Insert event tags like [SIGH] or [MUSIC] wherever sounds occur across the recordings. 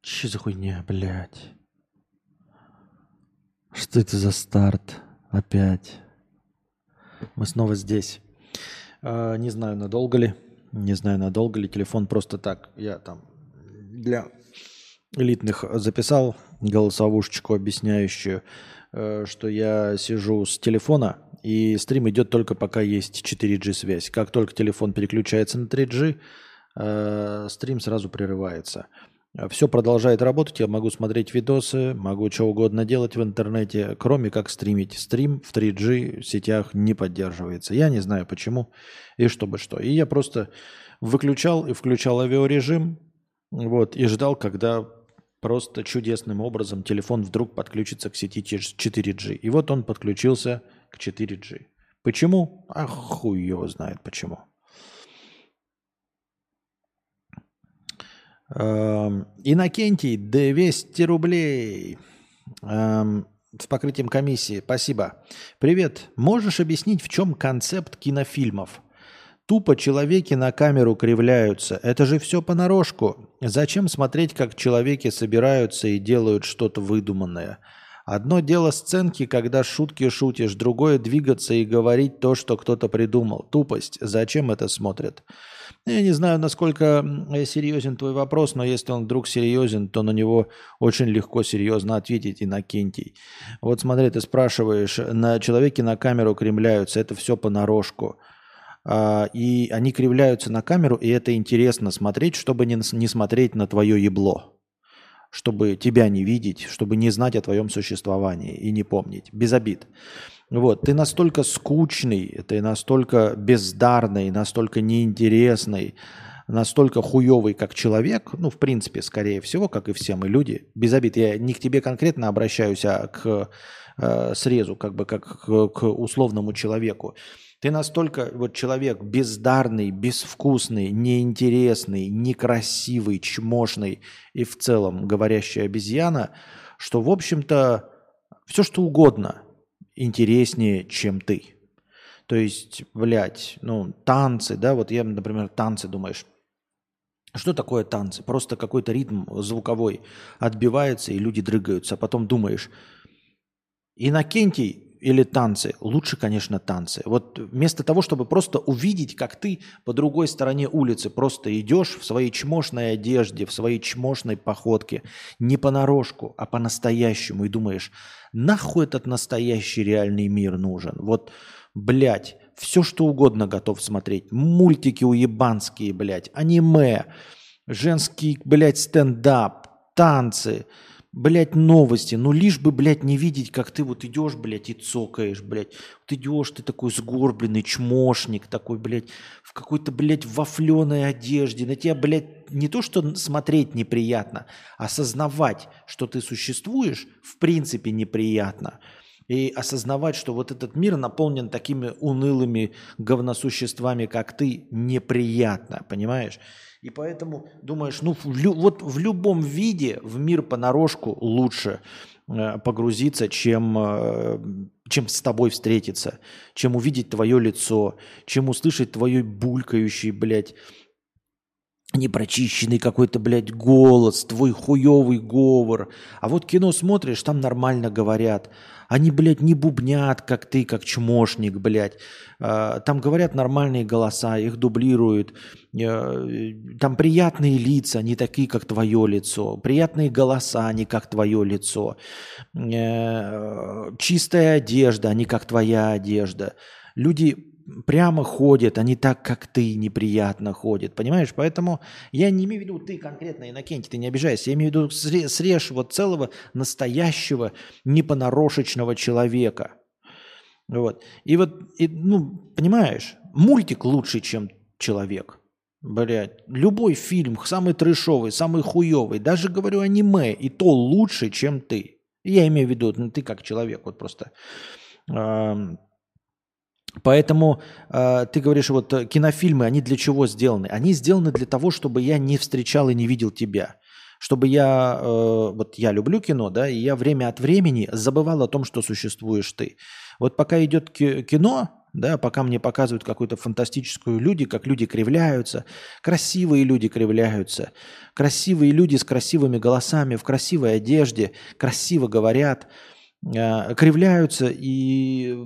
Че за хуйня, блядь? Что это за старт? Опять. Мы снова здесь. А, не знаю, надолго ли. Не знаю, надолго ли. Телефон просто так. Я там для элитных записал голосовушечку, объясняющую, э, что я сижу с телефона, и стрим идет только пока есть 4G связь. Как только телефон переключается на 3G, э, стрим сразу прерывается. Все продолжает работать, я могу смотреть видосы, могу что угодно делать в интернете, кроме как стримить. Стрим в 3G сетях не поддерживается. Я не знаю почему и чтобы что. И я просто выключал и включал авиарежим, вот, и ждал, когда просто чудесным образом телефон вдруг подключится к сети 4G. И вот он подключился к 4G. Почему? А хуй его знает почему. Эм, Иннокентий, 200 рублей эм, с покрытием комиссии. Спасибо. Привет. Можешь объяснить, в чем концепт кинофильмов? Тупо человеки на камеру кривляются. Это же все понарошку. Зачем смотреть, как человеки собираются и делают что-то выдуманное? Одно дело сценки, когда шутки шутишь, другое двигаться и говорить то, что кто-то придумал. Тупость. Зачем это смотрят? Я не знаю, насколько серьезен твой вопрос, но если он вдруг серьезен, то на него очень легко серьезно ответить Иннокентий. Вот смотри, ты спрашиваешь, на человеки на камеру кремляются, это все понарошку. А, и они кривляются на камеру, и это интересно смотреть, чтобы не смотреть на твое ебло чтобы тебя не видеть, чтобы не знать о твоем существовании и не помнить. Без обид. Вот, ты настолько скучный, ты настолько бездарный, настолько неинтересный, настолько хуевый, как человек, ну, в принципе, скорее всего, как и все мы люди, без обид, я не к тебе конкретно обращаюсь, а к э, срезу, как бы как к, к условному человеку. Ты настолько вот человек бездарный, безвкусный, неинтересный, некрасивый, чмошный и в целом говорящая обезьяна, что, в общем-то, все что угодно – интереснее, чем ты. То есть, блядь, ну, танцы, да, вот я, например, танцы думаешь, что такое танцы? Просто какой-то ритм звуковой отбивается, и люди дрыгаются. А потом думаешь, Иннокентий или танцы? Лучше, конечно, танцы. Вот вместо того, чтобы просто увидеть, как ты по другой стороне улицы просто идешь в своей чмошной одежде, в своей чмошной походке, не понарошку, а по-настоящему, и думаешь, нахуй этот настоящий реальный мир нужен? Вот, блядь, все что угодно готов смотреть. Мультики уебанские, блядь, аниме, женский, блядь, стендап, танцы – блядь, новости. Ну, лишь бы, блядь, не видеть, как ты вот идешь, блядь, и цокаешь, блядь. Вот идешь, ты такой сгорбленный чмошник такой, блядь, в какой-то, блядь, вафленой одежде. На тебя, блядь, не то, что смотреть неприятно, а осознавать, что ты существуешь, в принципе, неприятно. И осознавать, что вот этот мир наполнен такими унылыми говносуществами, как ты, неприятно, понимаешь? И поэтому думаешь, ну в лю, вот в любом виде в мир понарошку лучше э, погрузиться, чем, э, чем с тобой встретиться, чем увидеть твое лицо, чем услышать твой булькающий, блядь, непрочищенный какой-то, блядь, голос, твой хуевый говор. А вот кино смотришь, там нормально говорят. Они, блядь, не бубнят, как ты, как чмошник, блядь. А, там говорят нормальные голоса, их дублируют. Э, там приятные лица, не такие, как твое лицо. Приятные голоса, не как твое лицо. Э, чистая одежда, а не как твоя одежда. Люди прямо ходят, они так, как ты, неприятно ходят, понимаешь? Поэтому я не имею в виду ты конкретно, Иннокентий, ты не обижайся, я имею в виду срежь вот целого настоящего непонарошечного человека. Вот. И вот, и, ну, понимаешь, мультик лучше, чем человек. Блять, любой фильм, самый трешовый, самый хуевый, даже говорю аниме, и то лучше, чем ты. Я имею в виду, ну, ты как человек, вот просто Поэтому э, ты говоришь, вот э, кинофильмы, они для чего сделаны? Они сделаны для того, чтобы я не встречал и не видел тебя. Чтобы я, э, вот я люблю кино, да, и я время от времени забывал о том, что существуешь ты. Вот пока идет кино, да, пока мне показывают какую-то фантастическую люди, как люди кривляются, красивые люди кривляются, красивые люди с красивыми голосами, в красивой одежде, красиво говорят, кривляются и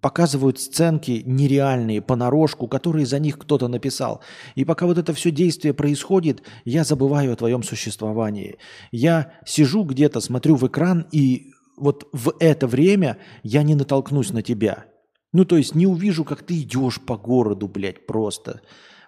показывают сценки нереальные, понарошку, которые за них кто-то написал. И пока вот это все действие происходит, я забываю о твоем существовании. Я сижу где-то, смотрю в экран, и вот в это время я не натолкнусь на тебя. Ну, то есть не увижу, как ты идешь по городу, блядь, просто.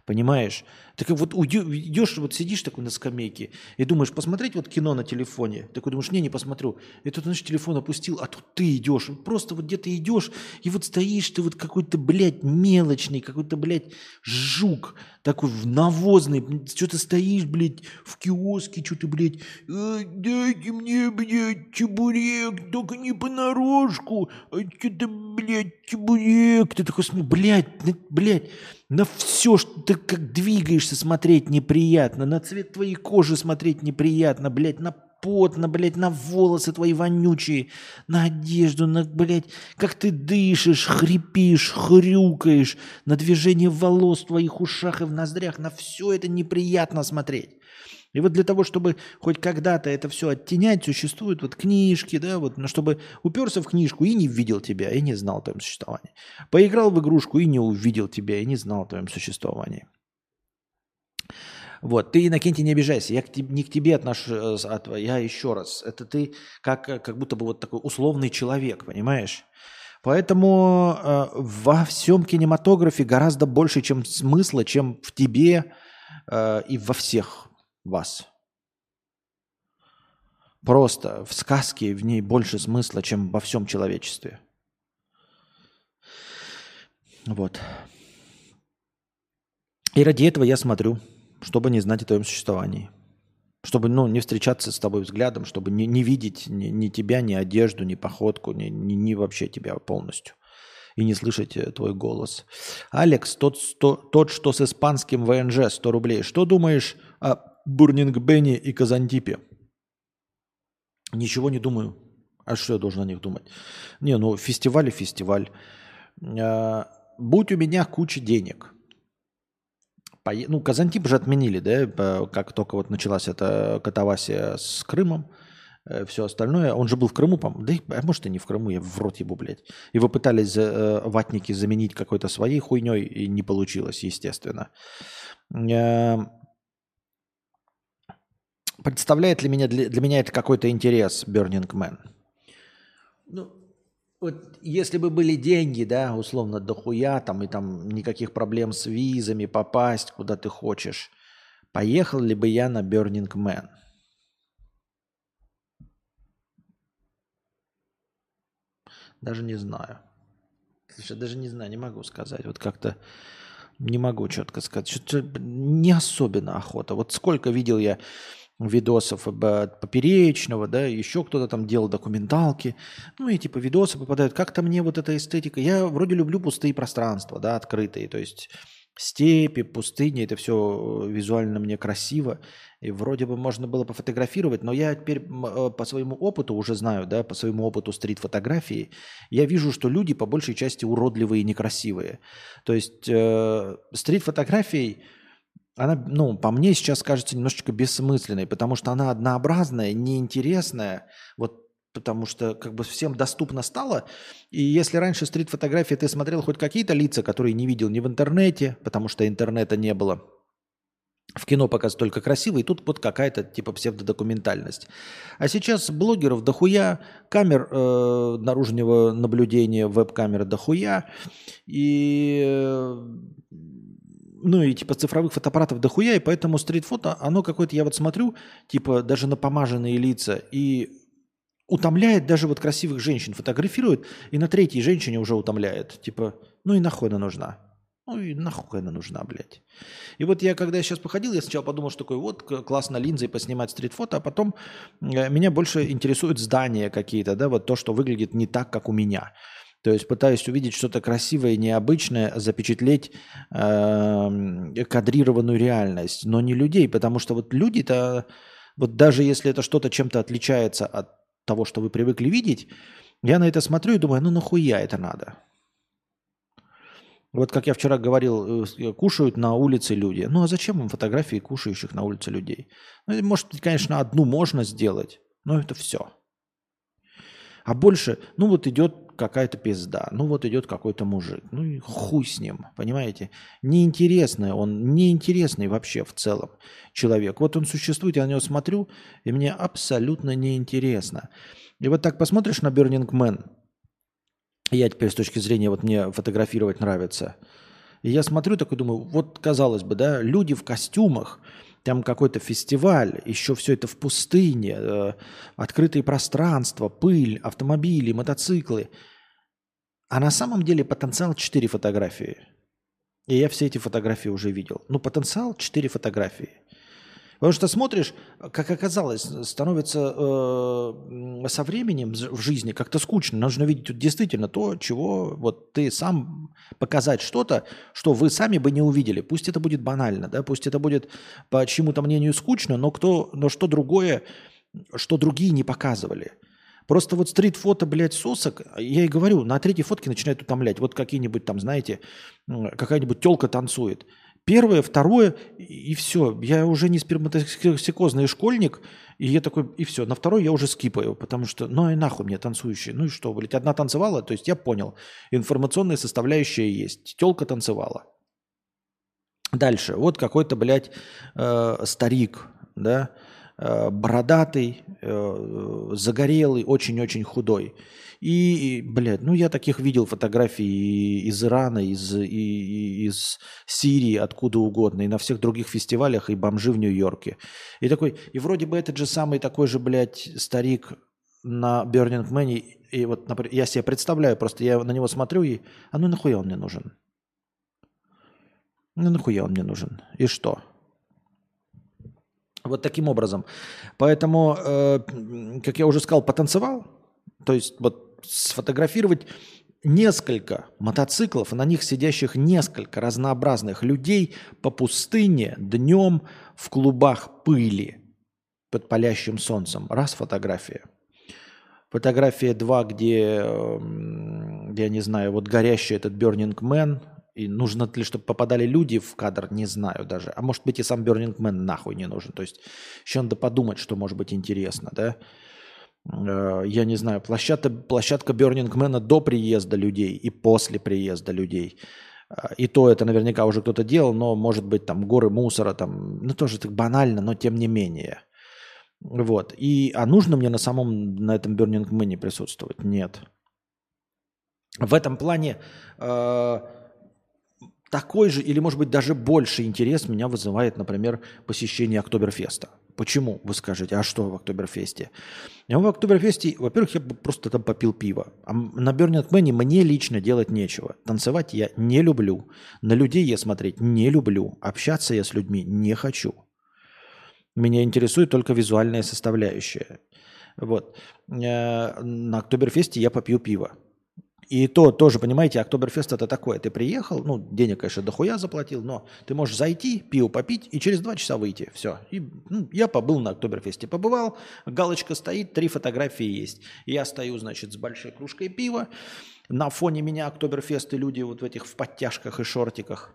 Понимаешь? Так вот идешь, вот сидишь такой на скамейке и думаешь, посмотреть вот кино на телефоне. Такой думаешь, не, не посмотрю. И тут, значит, телефон опустил, а тут ты идешь. Просто вот где-то идешь, и вот стоишь ты вот какой-то, блядь, мелочный, какой-то, блядь, жук такой навозный. Что-то стоишь, блядь, в киоске, что-то, блядь, э, дайте мне, блядь, чебурек, только не понарошку, а что-то, блядь, чебурек. Ты такой, блядь, блядь, на все, что ты как двигаешься, смотреть неприятно. На цвет твоей кожи смотреть неприятно, блядь, на пот, на, блядь, на волосы твои вонючие, на одежду, на, блядь, как ты дышишь, хрипишь, хрюкаешь, на движение волос в твоих ушах и в ноздрях, на все это неприятно смотреть. И вот для того, чтобы хоть когда-то это все оттенять, существуют вот книжки, да, вот, но чтобы уперся в книжку и не видел тебя, и не знал о твоем существовании. Поиграл в игрушку и не увидел тебя, и не знал о твоем существовании. Вот, ты, Иннокентий, не обижайся, я к, не к тебе отношусь, а я еще раз, это ты как, как будто бы вот такой условный человек, понимаешь? Поэтому э, во всем кинематографе гораздо больше, чем смысла, чем в тебе э, и во всех вас. Просто в сказке в ней больше смысла, чем во всем человечестве. Вот. И ради этого я смотрю, чтобы не знать о твоем существовании. Чтобы ну, не встречаться с тобой взглядом, чтобы не, не видеть ни, ни тебя, ни одежду, ни походку, ни, ни, ни вообще тебя полностью. И не слышать э, твой голос. Алекс, тот, тот, тот что с испанским ВНЖ, 100 рублей. Что думаешь о Бурнинг Бенни и Казантипе. Ничего не думаю. А что я должен о них думать? Не, ну фестиваль и фестиваль. А, будь у меня куча денег. Ну, Казантип же отменили, да, как только вот началась эта катавасия с Крымом, э, все остальное. Он же был в Крыму, по да а может и не в Крыму, я в рот ебу, блядь. Его пытались э, ватники заменить какой-то своей хуйней, и не получилось, естественно. Э, представляет ли меня, для, для меня это какой-то интерес, Burning Man? Ну, вот если бы были деньги, да, условно, дохуя, там, и там никаких проблем с визами, попасть куда ты хочешь, поехал ли бы я на Burning Man? Даже не знаю. Слушай, даже не знаю, не могу сказать. Вот как-то не могу четко сказать. Что-то не особенно охота. Вот сколько видел я видосов от Поперечного, да, еще кто-то там делал документалки, ну и типа видосы попадают. Как-то мне вот эта эстетика, я вроде люблю пустые пространства, да, открытые, то есть степи, пустыни, это все визуально мне красиво, и вроде бы можно было пофотографировать, но я теперь э, по своему опыту уже знаю, да, по своему опыту стрит-фотографии, я вижу, что люди по большей части уродливые и некрасивые. То есть э, стрит-фотографией она, ну, по мне сейчас кажется немножечко бессмысленной, потому что она однообразная, неинтересная, вот потому что как бы всем доступно стало. И если раньше стрит-фотографии ты смотрел хоть какие-то лица, которые не видел ни в интернете, потому что интернета не было, в кино показывают только красивые, и тут вот какая-то типа псевдодокументальность. А сейчас блогеров дохуя, камер э, наружного наблюдения, веб-камеры дохуя, и э, ну и типа цифровых фотоаппаратов дохуя, и поэтому стрит-фото, оно какое-то, я вот смотрю, типа даже на помаженные лица, и утомляет даже вот красивых женщин, фотографирует, и на третьей женщине уже утомляет. Типа, ну и нахуй она нужна. Ну и нахуй она нужна, блядь. И вот я, когда я сейчас походил, я сначала подумал, что такой, вот, классно линзой поснимать стрит-фото, а потом э, меня больше интересуют здания какие-то, да, вот то, что выглядит не так, как у меня. То есть пытаюсь увидеть что-то красивое необычное, запечатлеть э, кадрированную реальность, но не людей, потому что вот люди-то, вот даже если это что-то чем-то отличается от того, что вы привыкли видеть, я на это смотрю и думаю, ну нахуя это надо? Вот как я вчера говорил, э, кушают на улице люди. Ну а зачем им фотографии кушающих на улице людей? Ну, может, конечно, одну можно сделать, но это все. А больше, ну вот идет какая-то пизда, ну вот идет какой-то мужик, ну и хуй с ним, понимаете? Неинтересный он, неинтересный вообще в целом человек. Вот он существует, я на него смотрю, и мне абсолютно неинтересно. И вот так посмотришь на Burning Man, я теперь с точки зрения, вот мне фотографировать нравится, и я смотрю такой, думаю, вот казалось бы, да, люди в костюмах, там какой-то фестиваль, еще все это в пустыне, э, открытые пространства, пыль, автомобили, мотоциклы. А на самом деле потенциал 4 фотографии. И я все эти фотографии уже видел. Ну, потенциал 4 фотографии. Потому что смотришь, как оказалось, становится э, со временем в жизни как-то скучно. Нужно видеть действительно то, чего вот ты сам показать что-то, что вы сами бы не увидели. Пусть это будет банально, да, пусть это будет по чьему-то мнению скучно, но кто, но что другое, что другие не показывали. Просто вот стрит-фото, блядь, сосок, я и говорю, на третьей фотке начинает утомлять. Вот какие-нибудь там, знаете, какая-нибудь телка танцует. Первое, второе, и все. Я уже не сперматоксикозный школьник, и я такой, и все. На второй я уже скипаю, потому что, ну и нахуй мне танцующие. Ну и что, блядь, одна танцевала, то есть я понял. Информационная составляющая есть. Телка танцевала. Дальше. Вот какой-то, блядь, э, старик, да, бородатый, э, загорелый, очень-очень худой. И, блядь, ну я таких видел фотографий из Ирана, из, и, из Сирии, откуда угодно, и на всех других фестивалях, и бомжи в Нью-Йорке. И такой, и вроде бы этот же самый такой же, блядь, старик на Burning Man, и вот, например, я себе представляю, просто я на него смотрю, и, а ну нахуя он мне нужен? Ну нахуя он мне нужен? И что? Вот таким образом. Поэтому, э, как я уже сказал, потанцевал. То есть вот сфотографировать несколько мотоциклов, на них сидящих несколько разнообразных людей по пустыне днем в клубах пыли под палящим солнцем. Раз фотография. Фотография два, где, я не знаю, вот горящий этот Burning Man, и нужно ли, чтобы попадали люди в кадр, не знаю даже. А может быть и сам Burning Man нахуй не нужен. То есть еще надо подумать, что может быть интересно, да. Э, я не знаю, площадка, площадка Burning Man до приезда людей и после приезда людей. Э, и то это наверняка уже кто-то делал, но может быть там горы мусора, там, ну тоже так банально, но тем не менее. Вот. И, а нужно мне на самом, на этом Burning Man присутствовать? Нет. В этом плане э, такой же или, может быть, даже больше интерес меня вызывает, например, посещение Октоберфеста. Почему, вы скажете, а что в Октоберфесте? Я в Октоберфесте, во-первых, я просто там попил пиво. А на Burning Man мне лично делать нечего. Танцевать я не люблю. На людей я смотреть не люблю. Общаться я с людьми не хочу. Меня интересует только визуальная составляющая. Вот. Э, на Октоберфесте я попью пиво. И то тоже, понимаете, Октоберфест это такое. Ты приехал, ну, денег, конечно, дохуя заплатил, но ты можешь зайти, пиво попить и через два часа выйти. Все. И, ну, я побыл на Октоберфесте. Побывал, галочка стоит, три фотографии есть. Я стою, значит, с большой кружкой пива. На фоне меня Октоберфест и люди вот в этих в подтяжках и шортиках.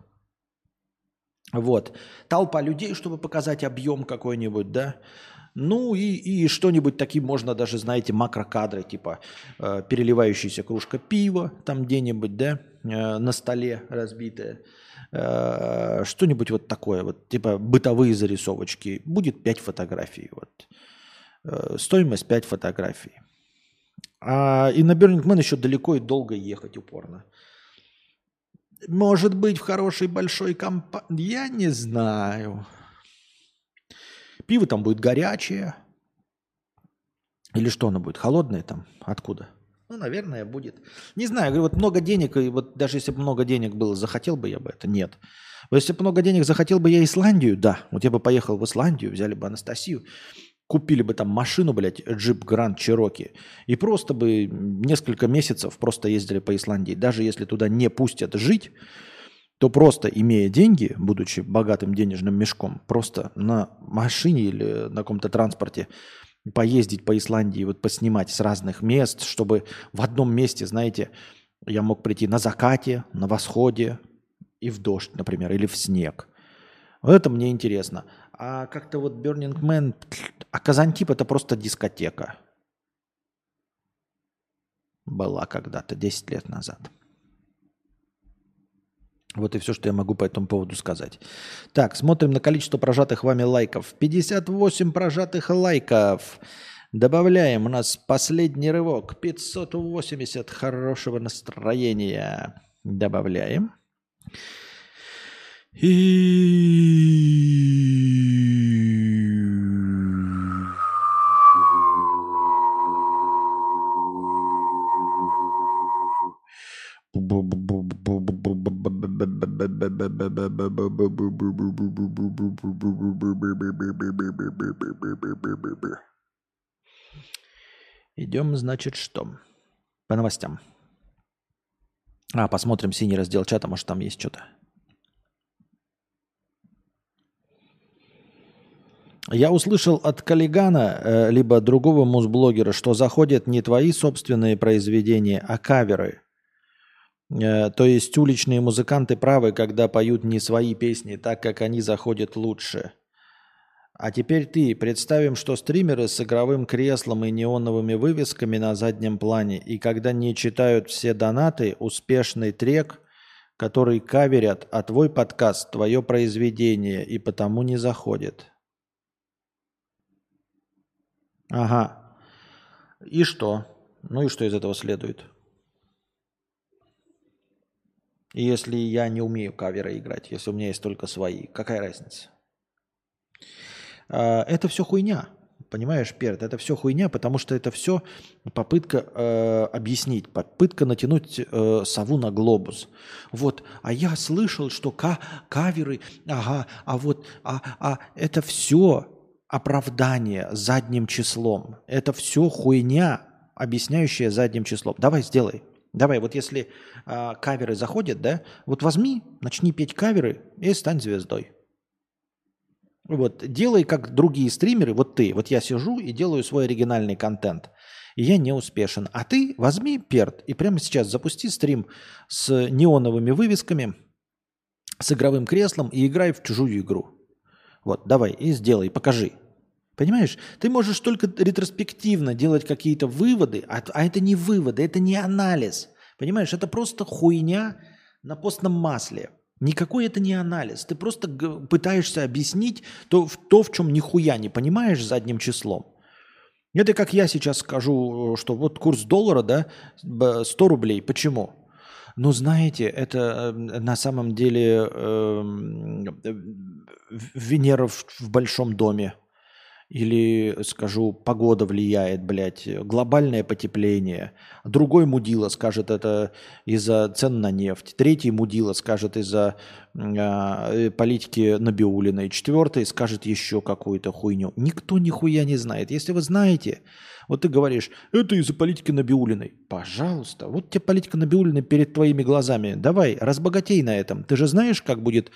Вот. Толпа людей, чтобы показать объем какой-нибудь, да. Ну и, и что-нибудь таким можно даже, знаете, макрокадры, типа э, переливающаяся кружка пива там где-нибудь, да, э, на столе разбитая. Э, что-нибудь вот такое, вот типа бытовые зарисовочки. Будет 5 фотографий. Вот. Э, стоимость 5 фотографий. А, и на Man еще далеко и долго ехать упорно. Может быть, в хорошей большой компании. Я не знаю. Пиво там будет горячее. Или что оно будет? Холодное там? Откуда? Ну, наверное, будет. Не знаю, говорю, вот много денег, и вот даже если бы много денег было, захотел бы я бы это? Нет. Но если бы много денег, захотел бы я Исландию? Да. Вот я бы поехал в Исландию, взяли бы Анастасию, купили бы там машину, блядь, джип Гранд Чироки, и просто бы несколько месяцев просто ездили по Исландии. Даже если туда не пустят жить, то просто имея деньги, будучи богатым денежным мешком, просто на машине или на каком-то транспорте поездить по Исландии, вот поснимать с разных мест, чтобы в одном месте, знаете, я мог прийти на закате, на восходе, и в дождь, например, или в снег. Вот это мне интересно. А как-то вот Burning Man, а Казантип это просто дискотека. Была когда-то, 10 лет назад. Вот и все, что я могу по этому поводу сказать. Так, смотрим на количество прожатых вами лайков. 58 прожатых лайков. Добавляем, у нас последний рывок. 580 хорошего настроения. Добавляем. И... Идем, значит, что? По новостям. А, посмотрим синий раздел чата, может там есть что-то. Я услышал от коллегана, э, либо другого музблогера, что заходят не твои собственные произведения, а каверы. Э, то есть уличные музыканты правы, когда поют не свои песни, так как они заходят лучше. А теперь ты. Представим, что стримеры с игровым креслом и неоновыми вывесками на заднем плане, и когда не читают все донаты, успешный трек, который каверят, а твой подкаст, твое произведение, и потому не заходит. Ага. И что? Ну и что из этого следует? Если я не умею каверы играть, если у меня есть только свои, какая разница? А, это все хуйня. Понимаешь, Перт, это все хуйня, потому что это все попытка э, объяснить, попытка натянуть э, сову на глобус. Вот, а я слышал, что ка каверы, ага, а вот, а, а это все оправдание задним числом. Это все хуйня, объясняющая задним числом. Давай сделай. Давай, вот если э, каверы заходят, да, вот возьми, начни петь каверы и стань звездой. Вот, делай как другие стримеры, вот ты, вот я сижу и делаю свой оригинальный контент, и я не успешен. А ты возьми перт и прямо сейчас запусти стрим с неоновыми вывесками, с игровым креслом и играй в чужую игру. Вот, давай, и сделай, покажи. Понимаешь? Ты можешь только ретроспективно делать какие-то выводы, а, а это не выводы, это не анализ. Понимаешь, это просто хуйня на постном масле. Никакой это не анализ. Ты просто пытаешься объяснить то, то, в чем нихуя не понимаешь задним числом. Это как я сейчас скажу, что вот курс доллара, да, 100 рублей. Почему? Ну, знаете, это э, на самом деле э, Венера в, в большом доме. Или, скажу, погода влияет, блядь, глобальное потепление. Другой мудила скажет это из-за цен на нефть. Третий мудила скажет из-за э, политики Набиулиной. Четвертый скажет еще какую-то хуйню. Никто нихуя не знает. Если вы знаете, вот ты говоришь, это из-за политики Набиулиной. Пожалуйста, вот тебе политика Набиулиной перед твоими глазами. Давай, разбогатей на этом. Ты же знаешь, как будет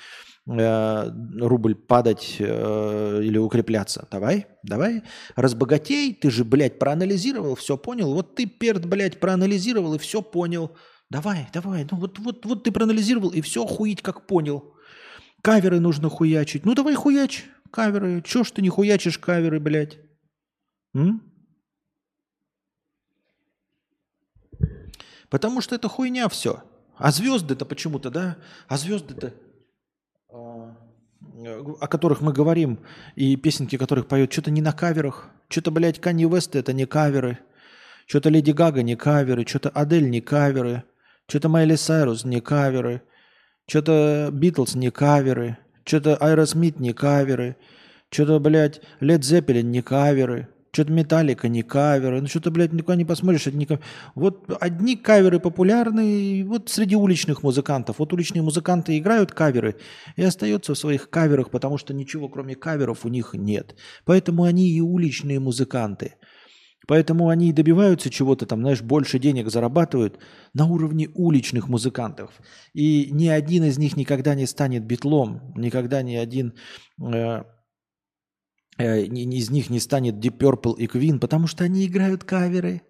Э, рубль падать э, или укрепляться. Давай, давай, разбогатей, ты же, блядь, проанализировал, все понял. Вот ты, перд, блядь, проанализировал и все понял. Давай, давай, ну вот, вот, вот ты проанализировал и все хуить как понял. Каверы нужно хуячить. Ну давай хуяч каверы. Чё ж ты не хуячишь каверы, блядь? М? Потому что это хуйня все. А звезды-то почему-то, да? А звезды-то о которых мы говорим, и песенки, которых поют, что-то не на каверах. Что-то, блядь, Канье Вест это не каверы. Что-то Леди Гага не каверы. Что-то Адель не каверы. Что-то Майли Сайрус не каверы. Что-то Битлз не каверы. Что-то Аэросмит не каверы. Что-то, блядь, Led Zeppelin не каверы. Что-то Металлика, не каверы. Ну, что-то, блядь, никуда не посмотришь. Не... Вот одни каверы популярные, вот среди уличных музыкантов. Вот уличные музыканты играют каверы и остаются в своих каверах, потому что ничего, кроме каверов, у них нет. Поэтому они и уличные музыканты. Поэтому они и добиваются чего-то там, знаешь, больше денег зарабатывают на уровне уличных музыкантов. И ни один из них никогда не станет битлом, никогда ни один э, Э, из них не станет Deep Purple и Queen, потому что они играют каверы.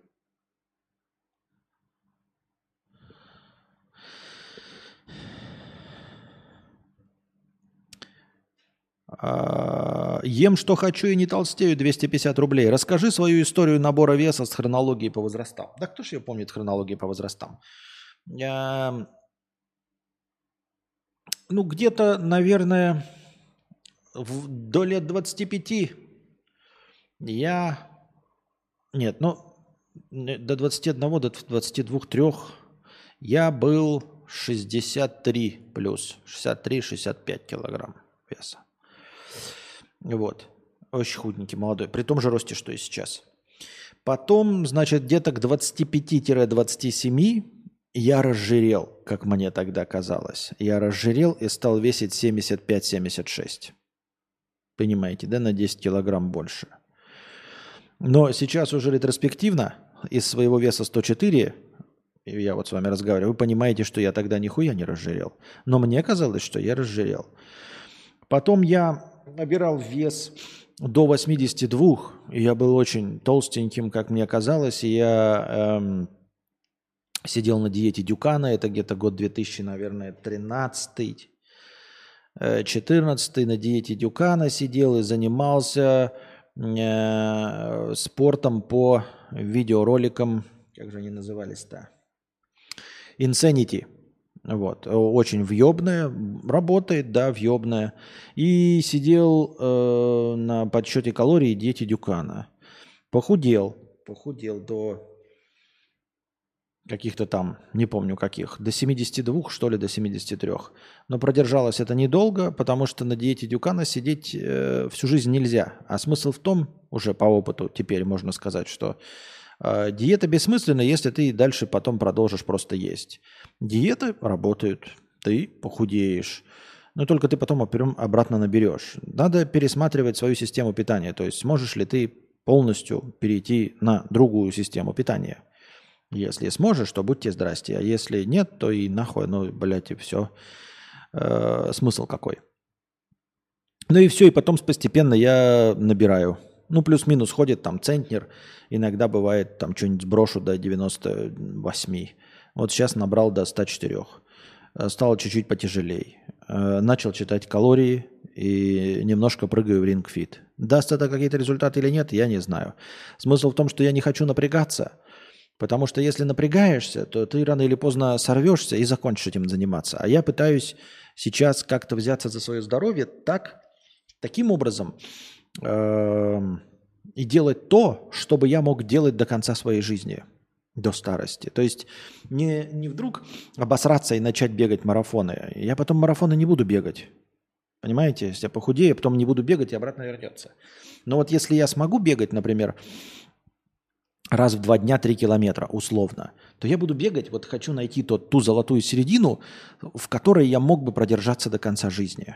А, ем, что хочу и не толстею, 250 рублей. Расскажи свою историю набора веса с хронологией по возрастам. Да кто же ее помнит хронологии по возрастам? Эм, ну, где-то, наверное, в... до лет 25 я... Нет, ну, до 21, до 22, 3 я был 63 плюс, 63-65 килограмм веса. Вот. Очень худенький, молодой. При том же росте, что и сейчас. Потом, значит, где-то к 25-27 я разжирел, как мне тогда казалось. Я разжирел и стал весить 75-76. Понимаете, да, на 10 килограмм больше. Но сейчас уже ретроспективно из своего веса 104, я вот с вами разговариваю, вы понимаете, что я тогда нихуя не разжирел. Но мне казалось, что я разжирел. Потом я набирал вес до 82, и я был очень толстеньким, как мне казалось, и я эм, сидел на диете Дюкана, это где-то год 2000, наверное, 13 14 э, на диете Дюкана сидел и занимался э, спортом по видеороликам, как же они назывались-то? Insanity. Вот. Очень въебная, работает, да, въебная. И сидел э, на подсчете калорий дети Дюкана. Похудел, похудел до каких-то там, не помню каких, до 72, что ли, до 73. Но продержалось это недолго, потому что на диете Дюкана сидеть э, всю жизнь нельзя. А смысл в том, уже по опыту теперь можно сказать, что э, диета бессмысленна, если ты дальше потом продолжишь просто есть. Диеты работают, ты похудеешь, но только ты потом обратно наберешь. Надо пересматривать свою систему питания, то есть сможешь ли ты полностью перейти на другую систему питания. Если сможешь, то будьте здрасте, а если нет, то и нахуй, ну, блядь, и все. Э, смысл какой? Ну и все, и потом постепенно я набираю. Ну, плюс-минус ходит там центнер, иногда бывает там что-нибудь сброшу до 98. Вот сейчас набрал до 104. Э, стало чуть-чуть потяжелее. Э, начал считать калории и немножко прыгаю в Ring Fit. Даст это какие-то результаты или нет, я не знаю. Смысл в том, что я не хочу напрягаться, потому что если напрягаешься, то ты рано или поздно сорвешься и закончишь этим заниматься. А я пытаюсь сейчас как-то взяться за свое здоровье так, таким образом э, и делать то, чтобы я мог делать до конца своей жизни – до старости. То есть не, не вдруг обосраться и начать бегать марафоны. Я потом марафоны не буду бегать. Понимаете? Если я похудею, потом не буду бегать и обратно вернется. Но вот если я смогу бегать, например, раз в два дня три километра, условно, то я буду бегать, вот хочу найти тот, ту золотую середину, в которой я мог бы продержаться до конца жизни.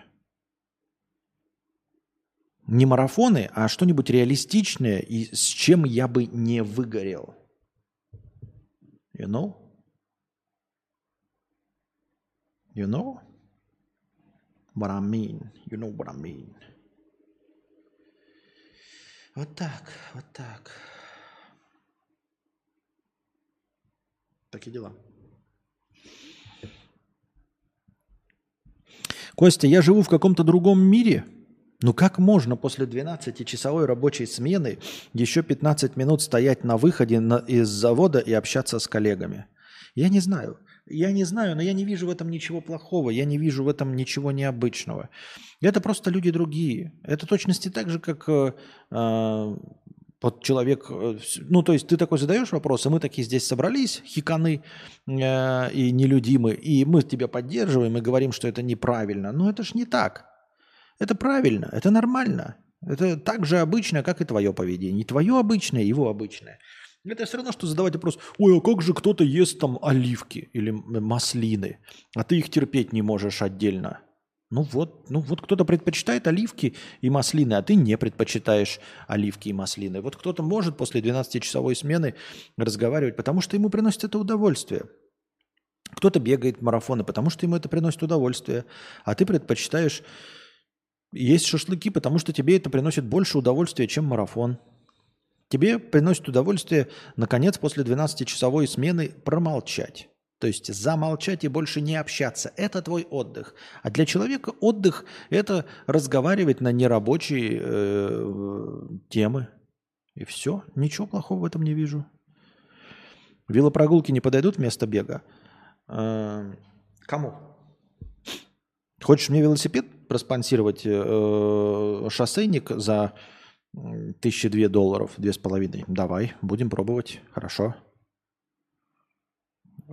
Не марафоны, а что-нибудь реалистичное, и с чем я бы не выгорел – You know? You know what I mean? You know what I mean? Вот так, вот так. Такие дела. Костя, я живу в каком-то другом мире – ну как можно после 12-часовой рабочей смены еще 15 минут стоять на выходе на, из завода и общаться с коллегами? Я не знаю. Я не знаю, но я не вижу в этом ничего плохого, я не вижу в этом ничего необычного. Это просто люди другие. Это точности так же, как э, э вот человек, э, ну то есть ты такой задаешь вопрос, и мы такие здесь собрались, хиканы э, и нелюдимы, и мы тебя поддерживаем и говорим, что это неправильно. Но это ж не так. Это правильно, это нормально. Это так же обычно, как и твое поведение. твое обычное, его обычное. Это все равно, что задавать вопрос, ой, а как же кто-то ест там оливки или маслины, а ты их терпеть не можешь отдельно. Ну вот, ну вот кто-то предпочитает оливки и маслины, а ты не предпочитаешь оливки и маслины. Вот кто-то может после 12-часовой смены разговаривать, потому что ему приносит это удовольствие. Кто-то бегает марафоны, потому что ему это приносит удовольствие, а ты предпочитаешь есть шашлыки, потому что тебе это приносит больше удовольствия, чем марафон. Тебе приносит удовольствие, наконец, после 12-часовой смены промолчать. То есть замолчать и больше не общаться. Это твой отдых. А для человека отдых – это разговаривать на нерабочие э, темы. И все. Ничего плохого в этом не вижу. Велопрогулки не подойдут вместо бега? Э, кому? Хочешь мне велосипед проспонсировать э, шоссейник за тысячи две долларов, две с половиной? Давай, будем пробовать. Хорошо.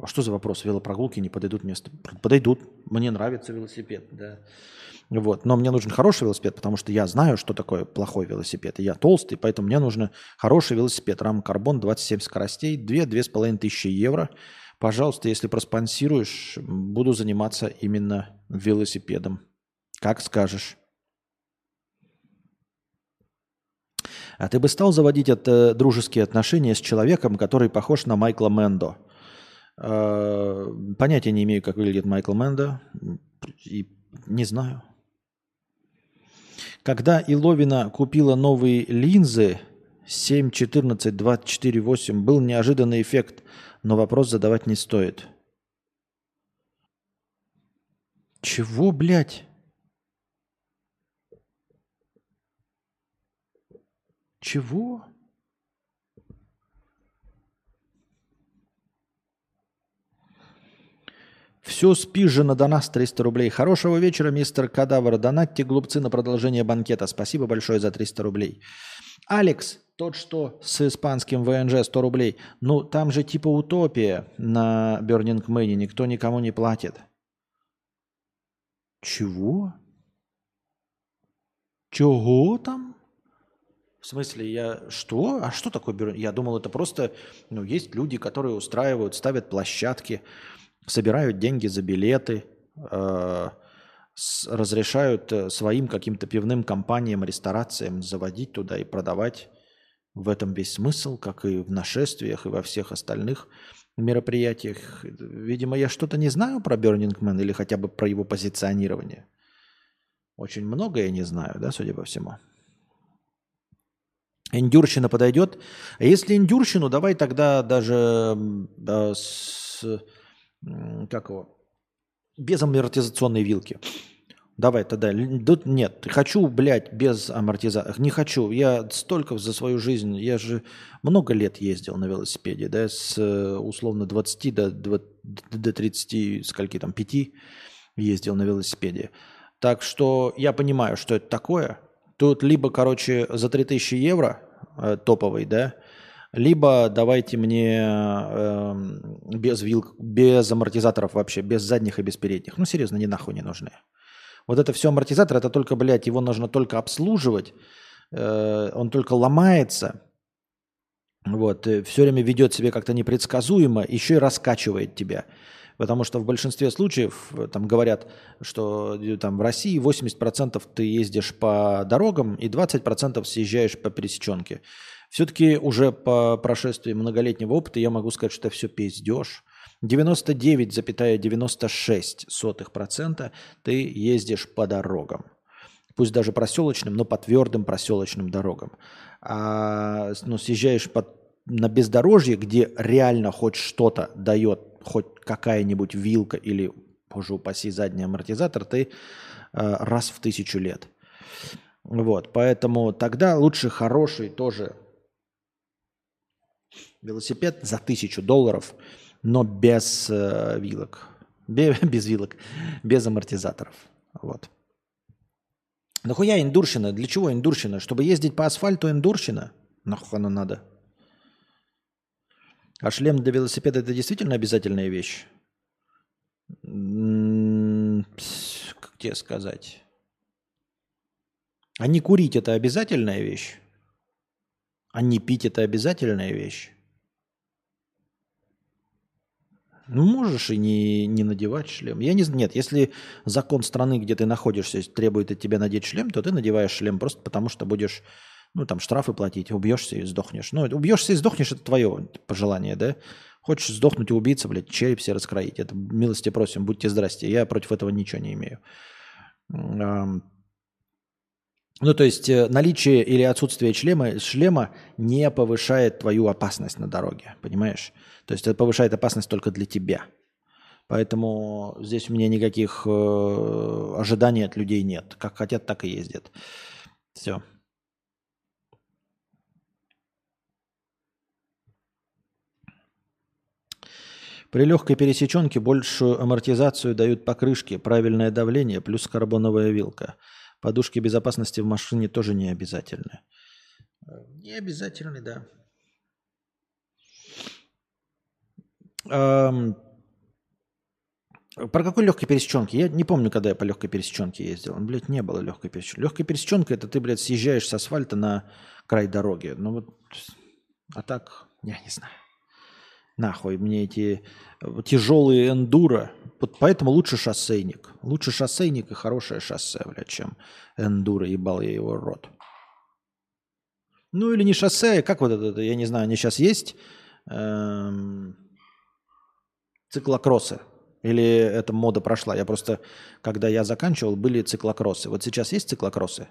А что за вопрос? Велопрогулки не подойдут вместо... Подойдут. Мне нравится велосипед, да. Вот. Но мне нужен хороший велосипед, потому что я знаю, что такое плохой велосипед. И я толстый, поэтому мне нужен хороший велосипед. Рам карбон, 27 скоростей, 2-2,5 тысячи евро. Пожалуйста, если проспонсируешь, буду заниматься именно велосипедом. Как скажешь. А ты бы стал заводить это дружеские отношения с человеком, который похож на Майкла Мендо? Э, понятия не имею, как выглядит Майкл Мендо. И не знаю. Когда Иловина купила новые линзы 7, 14, 24, 8, был неожиданный эффект, но вопрос задавать не стоит. Чего, блядь? Чего? Все спижено до нас 300 рублей. Хорошего вечера, мистер Кадавр. Донатьте глупцы на продолжение банкета. Спасибо большое за 300 рублей. Алекс, тот, что с испанским ВНЖ 100 рублей. Ну, там же типа утопия на Burning Man. Никто никому не платит. Чего? Чего там? В смысле, я что? А что такое Burning? Я думал, это просто, ну, есть люди, которые устраивают, ставят площадки, собирают деньги за билеты, э, разрешают э, своим каким-то пивным компаниям, ресторациям заводить туда и продавать. В этом весь смысл, как и в нашествиях, и во всех остальных мероприятиях. Видимо, я что-то не знаю про Burning Man или хотя бы про его позиционирование. Очень много я не знаю, да, судя по всему. Индюрщина подойдет. А если индюрщину, давай тогда даже э, с как его, без амортизационной вилки. Давай тогда. Нет. Хочу, блядь, без амортизации. Не хочу. Я столько за свою жизнь. Я же много лет ездил на велосипеде, да, с условно 20 до, до 30, скольки там, 5 ездил на велосипеде. Так что я понимаю, что это такое. Тут либо, короче, за 3000 евро э, топовый, да, либо давайте мне э, без вил, без амортизаторов вообще, без задних и без передних. Ну, серьезно, ни нахуй не нужны. Вот это все амортизатор, это только, блядь, его нужно только обслуживать, э, он только ломается, вот, все время ведет себя как-то непредсказуемо, еще и раскачивает тебя. Потому что в большинстве случаев там говорят, что э, там в России 80% ты ездишь по дорогам и 20% съезжаешь по пересеченке. Все-таки уже по прошествии многолетнего опыта я могу сказать, что это все пиздеж. 99,96% ты ездишь по дорогам. Пусть даже проселочным, но по твердым проселочным дорогам. А ну, съезжаешь по, на бездорожье, где реально хоть что-то дает, хоть какая-нибудь вилка или, боже упаси, задний амортизатор, ты э, раз в тысячу лет. Вот, поэтому тогда лучше хороший тоже велосипед за тысячу долларов, но без э, вилок. Без, [LAUGHS] без вилок, без амортизаторов. Вот. Нахуя индурщина? Для чего индурщина? Чтобы ездить по асфальту индурщина? Нахуй оно надо? А шлем для велосипеда это действительно обязательная вещь? Как тебе сказать? А не курить это обязательная вещь? А не пить это обязательная вещь? Ну, можешь и не, не надевать шлем. Я не Нет, если закон страны, где ты находишься, требует от тебя надеть шлем, то ты надеваешь шлем просто потому, что будешь, ну, там, штрафы платить, убьешься и сдохнешь. Ну, убьешься и сдохнешь, это твое пожелание, да? Хочешь сдохнуть и убиться, блядь, череп себе раскроить. Это милости просим, будьте здрасте. Я против этого ничего не имею. Ну, то есть э, наличие или отсутствие шлема, шлема не повышает твою опасность на дороге, понимаешь? То есть это повышает опасность только для тебя. Поэтому здесь у меня никаких э, ожиданий от людей нет. Как хотят, так и ездят. Все. При легкой пересеченке большую амортизацию дают покрышки, правильное давление плюс карбоновая вилка. Подушки безопасности в машине тоже не обязательны. Не обязательны, да. Эм, про какой легкой пересеченке? Я не помню, когда я по легкой пересеченке ездил. Блять, не было легкой пересеченки. Легкая пересеченка это ты, блядь, съезжаешь с асфальта на край дороги. Ну вот, а так, я не знаю. Нахуй мне эти э, тяжелые эндуро. Вот поэтому лучше шоссейник. Лучше шоссейник и хорошее шоссе, блядь, чем эндуро, ебал я его рот. Ну или не шоссе, как вот это, я не знаю, они сейчас есть эм, циклокроссы. Или эта мода прошла? Я просто, когда я заканчивал, были циклокроссы. Вот сейчас есть циклокроссы?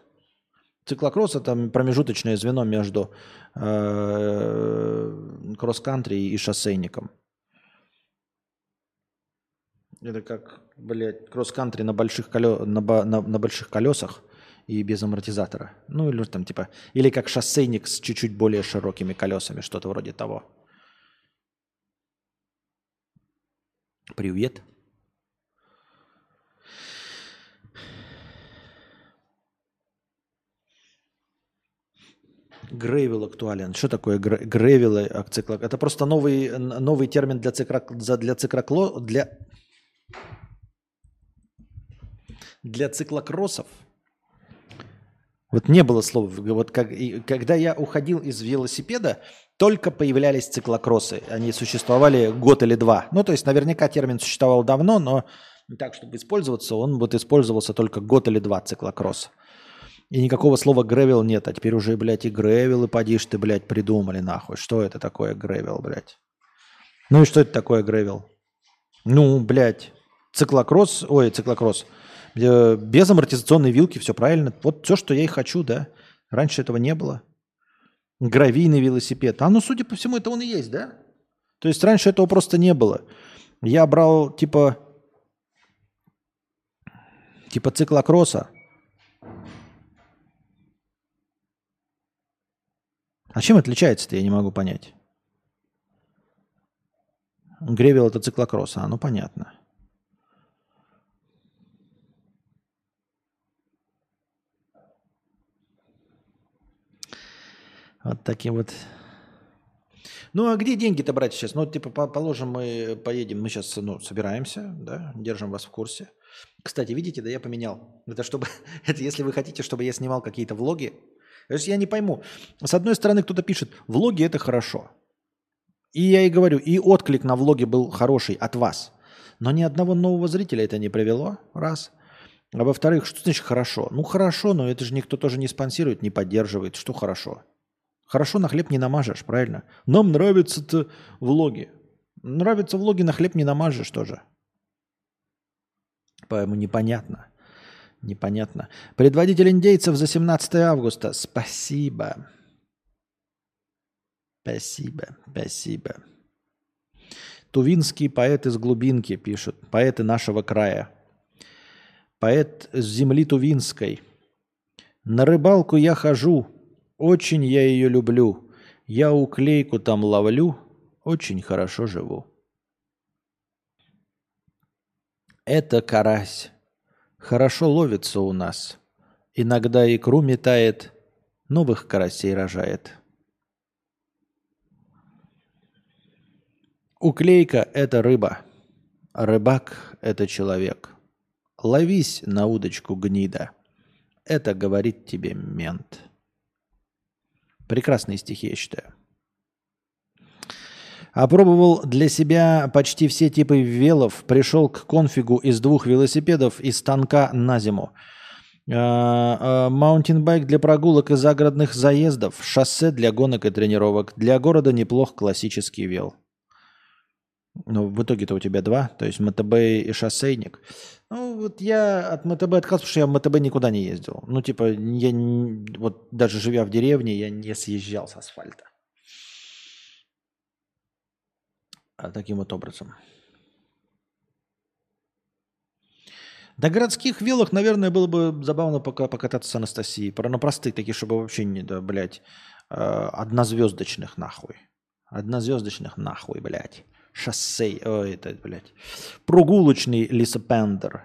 Циклокросс – это промежуточное звено между э, кросс-кантри и шоссейником. Это как, блядь, кросс-кантри на больших, колё... на, на, на больших колесах и без амортизатора. Ну, или там типа, или как шоссейник с чуть-чуть более широкими колесами, что-то вроде того. Привет. Грейвел актуален. Что такое грейвел циклок? Это просто новый, новый термин для, цикрок, для циклокло... Для, для циклокроссов. Вот не было слов. Вот как, когда я уходил из велосипеда, только появлялись циклокроссы. Они существовали год или два. Ну, то есть наверняка термин существовал давно, но так, чтобы использоваться, он вот использовался только год или два циклокросс. И никакого слова гревел нет. А теперь уже, блядь, и гревел, и подишь ты, блядь, придумали нахуй. Что это такое гревел, блядь? Ну и что это такое гревел? Ну, блядь, циклокросс, ой, циклокросс. Без амортизационной вилки, все правильно. Вот все, что я и хочу, да. Раньше этого не было. Гравийный велосипед. А ну, судя по всему, это он и есть, да? То есть раньше этого просто не было. Я брал типа типа циклокросса. А чем отличается-то, я не могу понять. Гревел это циклокросса, а ну понятно. Вот таким вот. Ну а где деньги-то брать сейчас? Ну, типа, положим, мы поедем, мы сейчас ну, собираемся, да, держим вас в курсе. Кстати, видите, да, я поменял. Это чтобы, [LAUGHS] это если вы хотите, чтобы я снимал какие-то влоги. То есть я не пойму. С одной стороны, кто-то пишет, влоги это хорошо. И я и говорю, и отклик на влоге был хороший от вас. Но ни одного нового зрителя это не привело, раз. А во-вторых, что значит хорошо? Ну хорошо, но это же никто тоже не спонсирует, не поддерживает. Что хорошо? Хорошо на хлеб не намажешь, правильно? Нам нравятся-то влоги. Нравятся влоги, на хлеб не намажешь тоже. Поэтому непонятно. Непонятно. Предводитель индейцев за 17 августа. Спасибо. Спасибо. Спасибо. Тувинский поэт из глубинки пишут. Поэты нашего края. Поэт с земли Тувинской. На рыбалку я хожу, очень я ее люблю. Я уклейку там ловлю, очень хорошо живу. Это карась. Хорошо ловится у нас. Иногда икру метает, новых карасей рожает. Уклейка – это рыба. Рыбак – это человек. Ловись на удочку гнида. Это говорит тебе мент. Прекрасные стихи, я считаю. Опробовал для себя почти все типы велов, пришел к конфигу из двух велосипедов и станка на зиму. А, а, маунтинбайк для прогулок и загородных заездов, шоссе для гонок и тренировок. Для города неплох классический вел. Ну, в итоге-то у тебя два, то есть МТБ и шоссейник. Ну, вот я от МТБ отказался, потому что я в МТБ никуда не ездил. Ну, типа, я вот даже живя в деревне, я не съезжал с асфальта. А таким вот образом. На городских виллах, наверное, было бы забавно пока покататься с Анастасией. Про на простых такие, чтобы вообще не, да, блядь, э, однозвездочных нахуй. Однозвездочных нахуй, блядь. Шоссе, ой, это, блядь. Прогулочный лесопендер.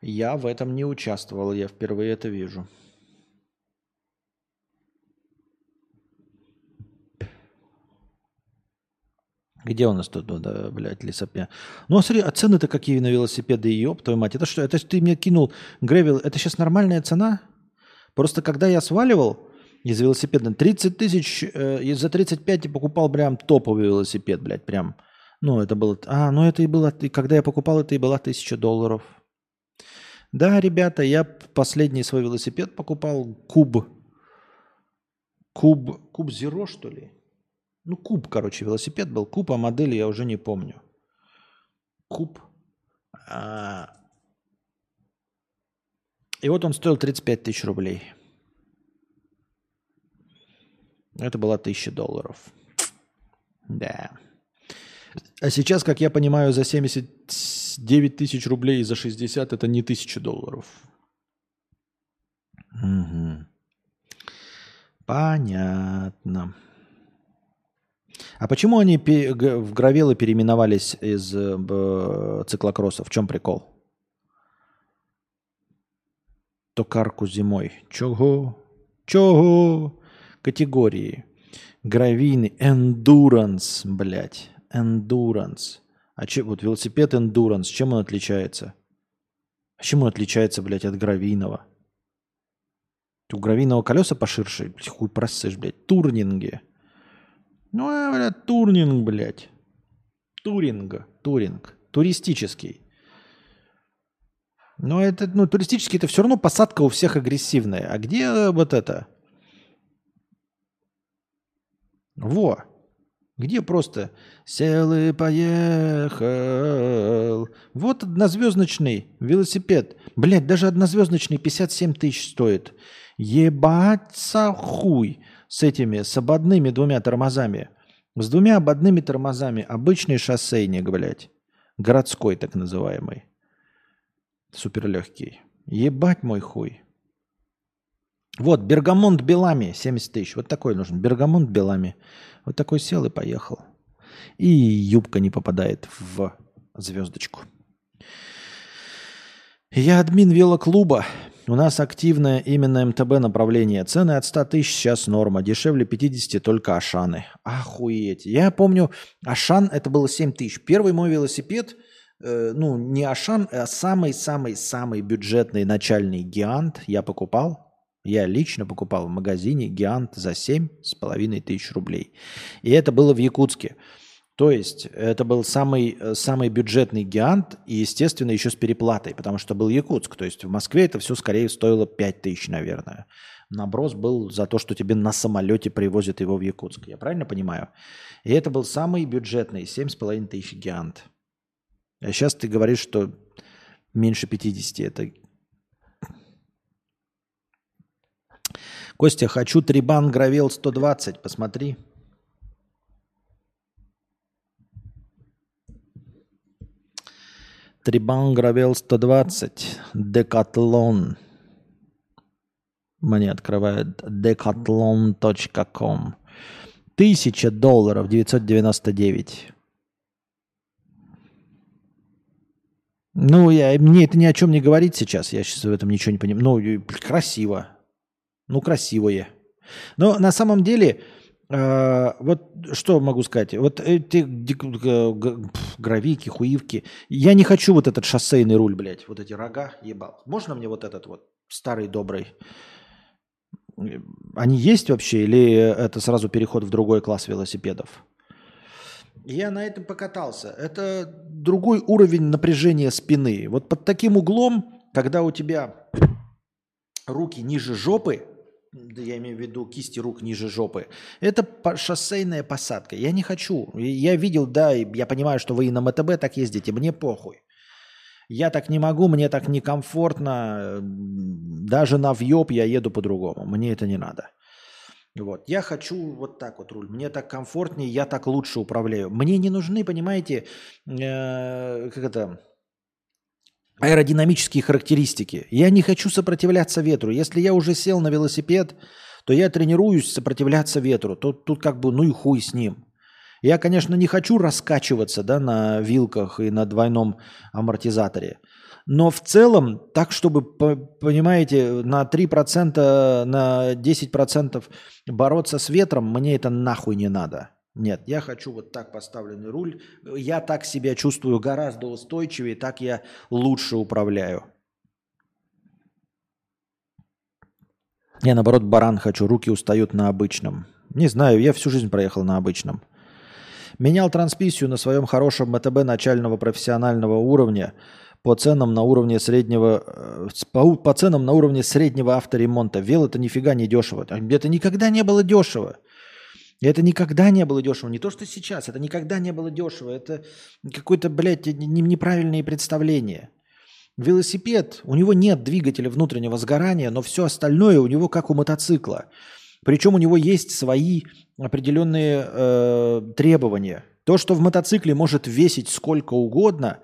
Я в этом не участвовал, я впервые это вижу. Где у нас тут, да, блядь, лесопе? Ну, а смотри, а цены-то какие на велосипеды, ёб твою мать. Это что, это ты мне кинул гревел, это сейчас нормальная цена? Просто когда я сваливал из велосипеда, 30 тысяч, э, за 35 я покупал прям топовый велосипед, блядь, прям. Ну, это было, а, ну это и было, когда я покупал, это и была 1000 долларов. Да, ребята, я последний свой велосипед покупал, куб, куб, куб Зеро, что ли? Ну, куб, короче, велосипед был. Куб, а модели я уже не помню. Куб. А... И вот он стоил 35 тысяч рублей. Это была тысяча долларов. Да. А сейчас, как я понимаю, за 79 тысяч рублей и за 60 это не тысяча долларов. Угу. Понятно. А почему они в гравелы переименовались из э, циклокросса? В чем прикол? Токарку зимой. Чего? Чего? Категории. Гравийный. Эндуранс, блядь. Эндуранс. А че, вот велосипед эндуранс, чем он отличается? А чем он отличается, блядь, от гравийного? У гравийного колеса поширше, хуй просышь, блядь, турнинги. Ну, блядь, турнинг, блядь. Туринг, туринг. Туристический. Но это, ну, туристический это все равно посадка у всех агрессивная. А где вот это? Во. Где просто сел и поехал. Вот однозвездочный велосипед. Блядь, даже однозвездочный 57 тысяч стоит. Ебаться хуй с этими, с ободными двумя тормозами. С двумя ободными тормозами. Обычный шоссейник, блядь. Городской так называемый. Суперлегкий. Ебать мой хуй. Вот, Бергамонт Белами, 70 тысяч. Вот такой нужен. Бергамонт Белами. Вот такой сел и поехал. И юбка не попадает в звездочку. Я админ велоклуба. У нас активное именно МТБ направление. Цены от 100 тысяч сейчас норма. Дешевле 50 только Ашаны. Охуеть. Я помню, Ашан это было 7 тысяч. Первый мой велосипед, э, ну не Ашан, а самый-самый-самый бюджетный начальный Гиант я покупал. Я лично покупал в магазине Гиант за 7,5 тысяч рублей. И это было в Якутске. То есть это был самый, э, самый бюджетный гиант и, естественно, еще с переплатой, потому что был Якутск. То есть в Москве это все скорее стоило 5 тысяч, наверное. Наброс был за то, что тебе на самолете привозят его в Якутск. Я правильно понимаю? И это был самый бюджетный, 7,5 тысяч гиант. А сейчас ты говоришь, что меньше 50 это... Костя, хочу Трибан Гравел 120, посмотри. Трибан Гравел 120, Декатлон. Мне открывает decathlon.com. Тысяча долларов, 999. Ну, я, мне это ни о чем не говорит сейчас. Я сейчас в этом ничего не понимаю. Ну, красиво. Ну, красивое. Но на самом деле, вот что могу сказать? Вот эти гравики, хуивки. Я не хочу вот этот шоссейный руль, блядь. Вот эти рога ебал. Можно мне вот этот вот старый добрый? Они есть вообще или это сразу переход в другой класс велосипедов? Я на этом покатался. Это другой уровень напряжения спины. Вот под таким углом, когда у тебя руки ниже жопы, да я имею в виду кисти рук ниже жопы, это шоссейная посадка. Я не хочу. Я видел, да, я понимаю, что вы и на МТБ так ездите, мне похуй. Я так не могу, мне так некомфортно. Даже на въеб я еду по-другому. Мне это не надо. Вот. Я хочу вот так вот руль. Мне так комфортнее, я так лучше управляю. Мне не нужны, понимаете, э, как это, аэродинамические характеристики. Я не хочу сопротивляться ветру. Если я уже сел на велосипед, то я тренируюсь сопротивляться ветру. Тут, тут как бы ну и хуй с ним. Я, конечно, не хочу раскачиваться да, на вилках и на двойном амортизаторе. Но в целом, так, чтобы, понимаете, на 3%, на 10% бороться с ветром, мне это нахуй не надо. Нет, я хочу вот так поставленный руль. Я так себя чувствую гораздо устойчивее, так я лучше управляю. Я, наоборот, баран хочу, руки устают на обычном. Не знаю, я всю жизнь проехал на обычном. Менял трансмиссию на своем хорошем МТБ начального профессионального уровня по ценам на уровне среднего э, по, по ценам на уровне среднего авторемонта. Вел это нифига не дешево. Это никогда не было дешево. Это никогда не было дешево. Не то, что сейчас. Это никогда не было дешево. Это какое-то, блядь, неправильные представления. Велосипед, у него нет двигателя внутреннего сгорания, но все остальное у него как у мотоцикла. Причем у него есть свои определенные э, требования. То, что в мотоцикле может весить сколько угодно,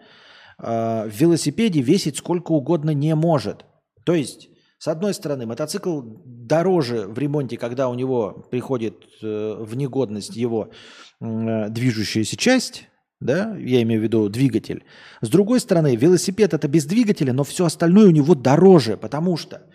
э, в велосипеде весить сколько угодно не может. То есть с одной стороны, мотоцикл дороже в ремонте, когда у него приходит э, в негодность его э, движущаяся часть, да, я имею в виду двигатель. С другой стороны, велосипед это без двигателя, но все остальное у него дороже, потому что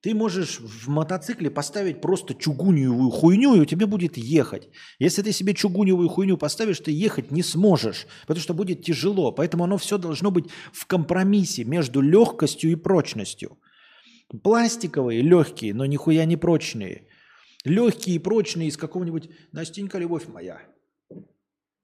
ты можешь в мотоцикле поставить просто чугуневую хуйню, и у тебя будет ехать. Если ты себе чугуневую хуйню поставишь, ты ехать не сможешь, потому что будет тяжело. Поэтому оно все должно быть в компромиссе между легкостью и прочностью. Пластиковые, легкие, но нихуя не прочные. Легкие и прочные из какого-нибудь «Настенька, любовь моя».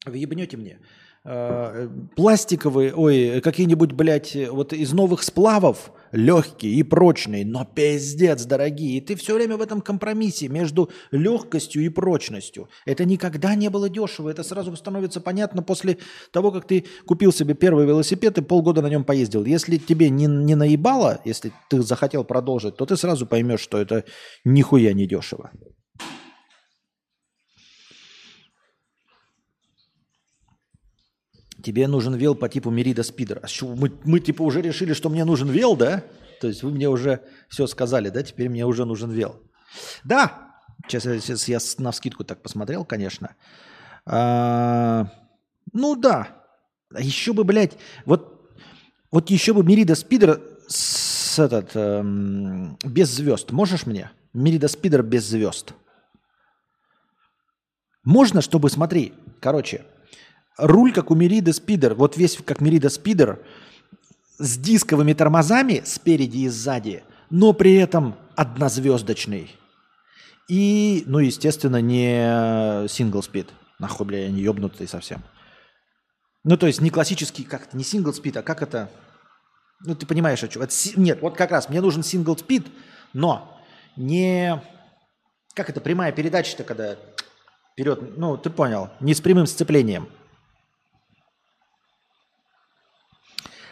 Вы ебнете мне? Э, пластиковые, ой, какие-нибудь, блядь, вот из новых сплавов, легкие и прочные, но пиздец дорогие. И ты все время в этом компромиссе между легкостью и прочностью. Это никогда не было дешево. Это сразу становится понятно после того, как ты купил себе первый велосипед и полгода на нем поездил. Если тебе не, не наебало, если ты захотел продолжить, то ты сразу поймешь, что это нихуя не дешево. Тебе нужен вел по типу Мерида Спидер. А что, мы, мы типа уже решили, что мне нужен вел, да? То есть вы мне уже все сказали, да? Теперь мне уже нужен вел. Да, сейчас, сейчас я на скидку так посмотрел, конечно. А, ну да. А еще бы, блядь, вот, вот еще бы Мерида Спидер с этот, эм, без звезд. Можешь мне? Мерида Спидер без звезд. Можно, чтобы, смотри, короче, руль, как у Мерида Спидер, вот весь как Мерида Спидер, с дисковыми тормозами спереди и сзади, но при этом однозвездочный. И, ну, естественно, не сингл спид. Нахуй, бля, я не ебнутый совсем. Ну, то есть не классический, как это, не сингл спид, а как это... Ну, ты понимаешь, о чем. Это, нет, вот как раз мне нужен сингл спид, но не... Как это, прямая передача-то, когда вперед, ну, ты понял, не с прямым сцеплением.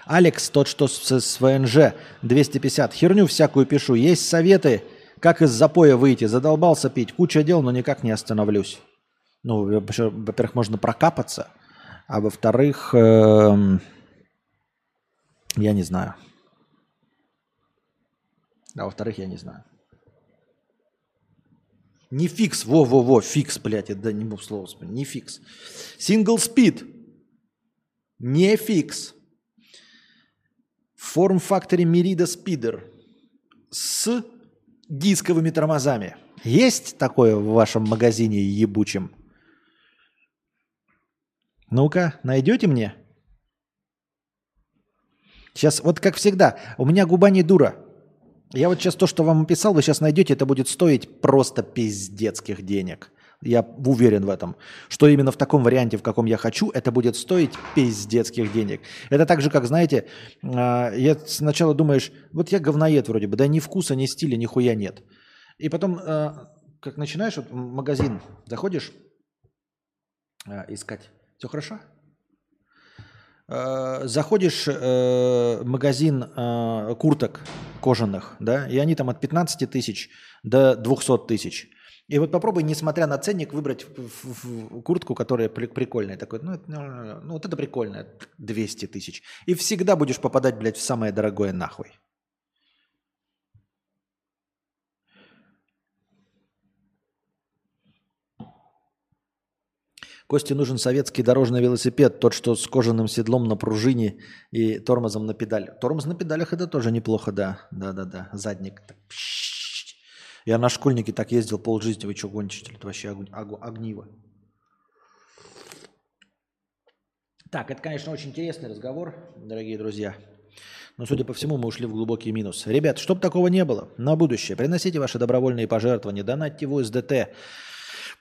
Алекс, тот, что с, с ВНЖ 250. Херню всякую пишу. Есть советы, как из запоя выйти. Задолбался пить. Куча дел, но никак не остановлюсь. Ну, во-первых, можно прокапаться. А во-вторых, э, я не знаю. А во-вторых, я не знаю. Не фикс, во-во-во, фикс, блядь, это не мог слово вспомнить. Не фикс. Single speed. Не фикс форм-факторе Merida Speeder с дисковыми тормозами. Есть такое в вашем магазине ебучем? Ну-ка, найдете мне? Сейчас, вот как всегда, у меня губа не дура. Я вот сейчас то, что вам описал, вы сейчас найдете, это будет стоить просто пиздецких денег. Я уверен в этом, что именно в таком варианте, в каком я хочу, это будет стоить пиздецких денег. Это так же, как, знаете, а, я сначала думаешь, вот я говноед вроде бы, да ни вкуса, ни стиля, ни хуя нет. И потом, а, как начинаешь, вот в магазин заходишь а, искать, все хорошо? Заходишь э, в магазин курток кожаных, да, и они там от 15 тысяч до 200 тысяч – И вот попробуй, несмотря на ценник, выбрать куртку, которая при- прикольная. Такой, ну, это, ну, вот это прикольная, 200 тысяч. И всегда будешь попадать, блядь, в самое дорогое нахуй. Косте нужен советский дорожный велосипед, тот, что с кожаным седлом на пружине и тормозом на педаль. Тормоз на педалях это тоже неплохо, да. Да-да-да. Задник. так. Я на школьнике так ездил полжизни. Вы что, ли? Это вообще огонь- огниво. Так, это, конечно, очень интересный разговор, дорогие друзья. Но, судя по всему, мы ушли в глубокий минус. Ребят, чтобы такого не было, на будущее приносите ваши добровольные пожертвования, донатьте в УСДТ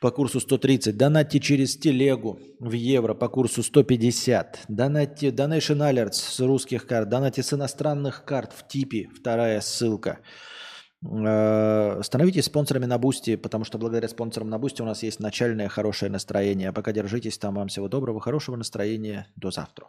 по курсу 130, донатьте через телегу в евро по курсу 150, донатьте Donation Alerts с русских карт, донатьте с иностранных карт в типе, вторая ссылка. Э, Становитесь спонсорами на Boosty, потому что благодаря спонсорам на Boosty у нас есть начальное хорошее настроение. А пока держитесь там. Вам всего доброго, хорошего настроения. До завтра.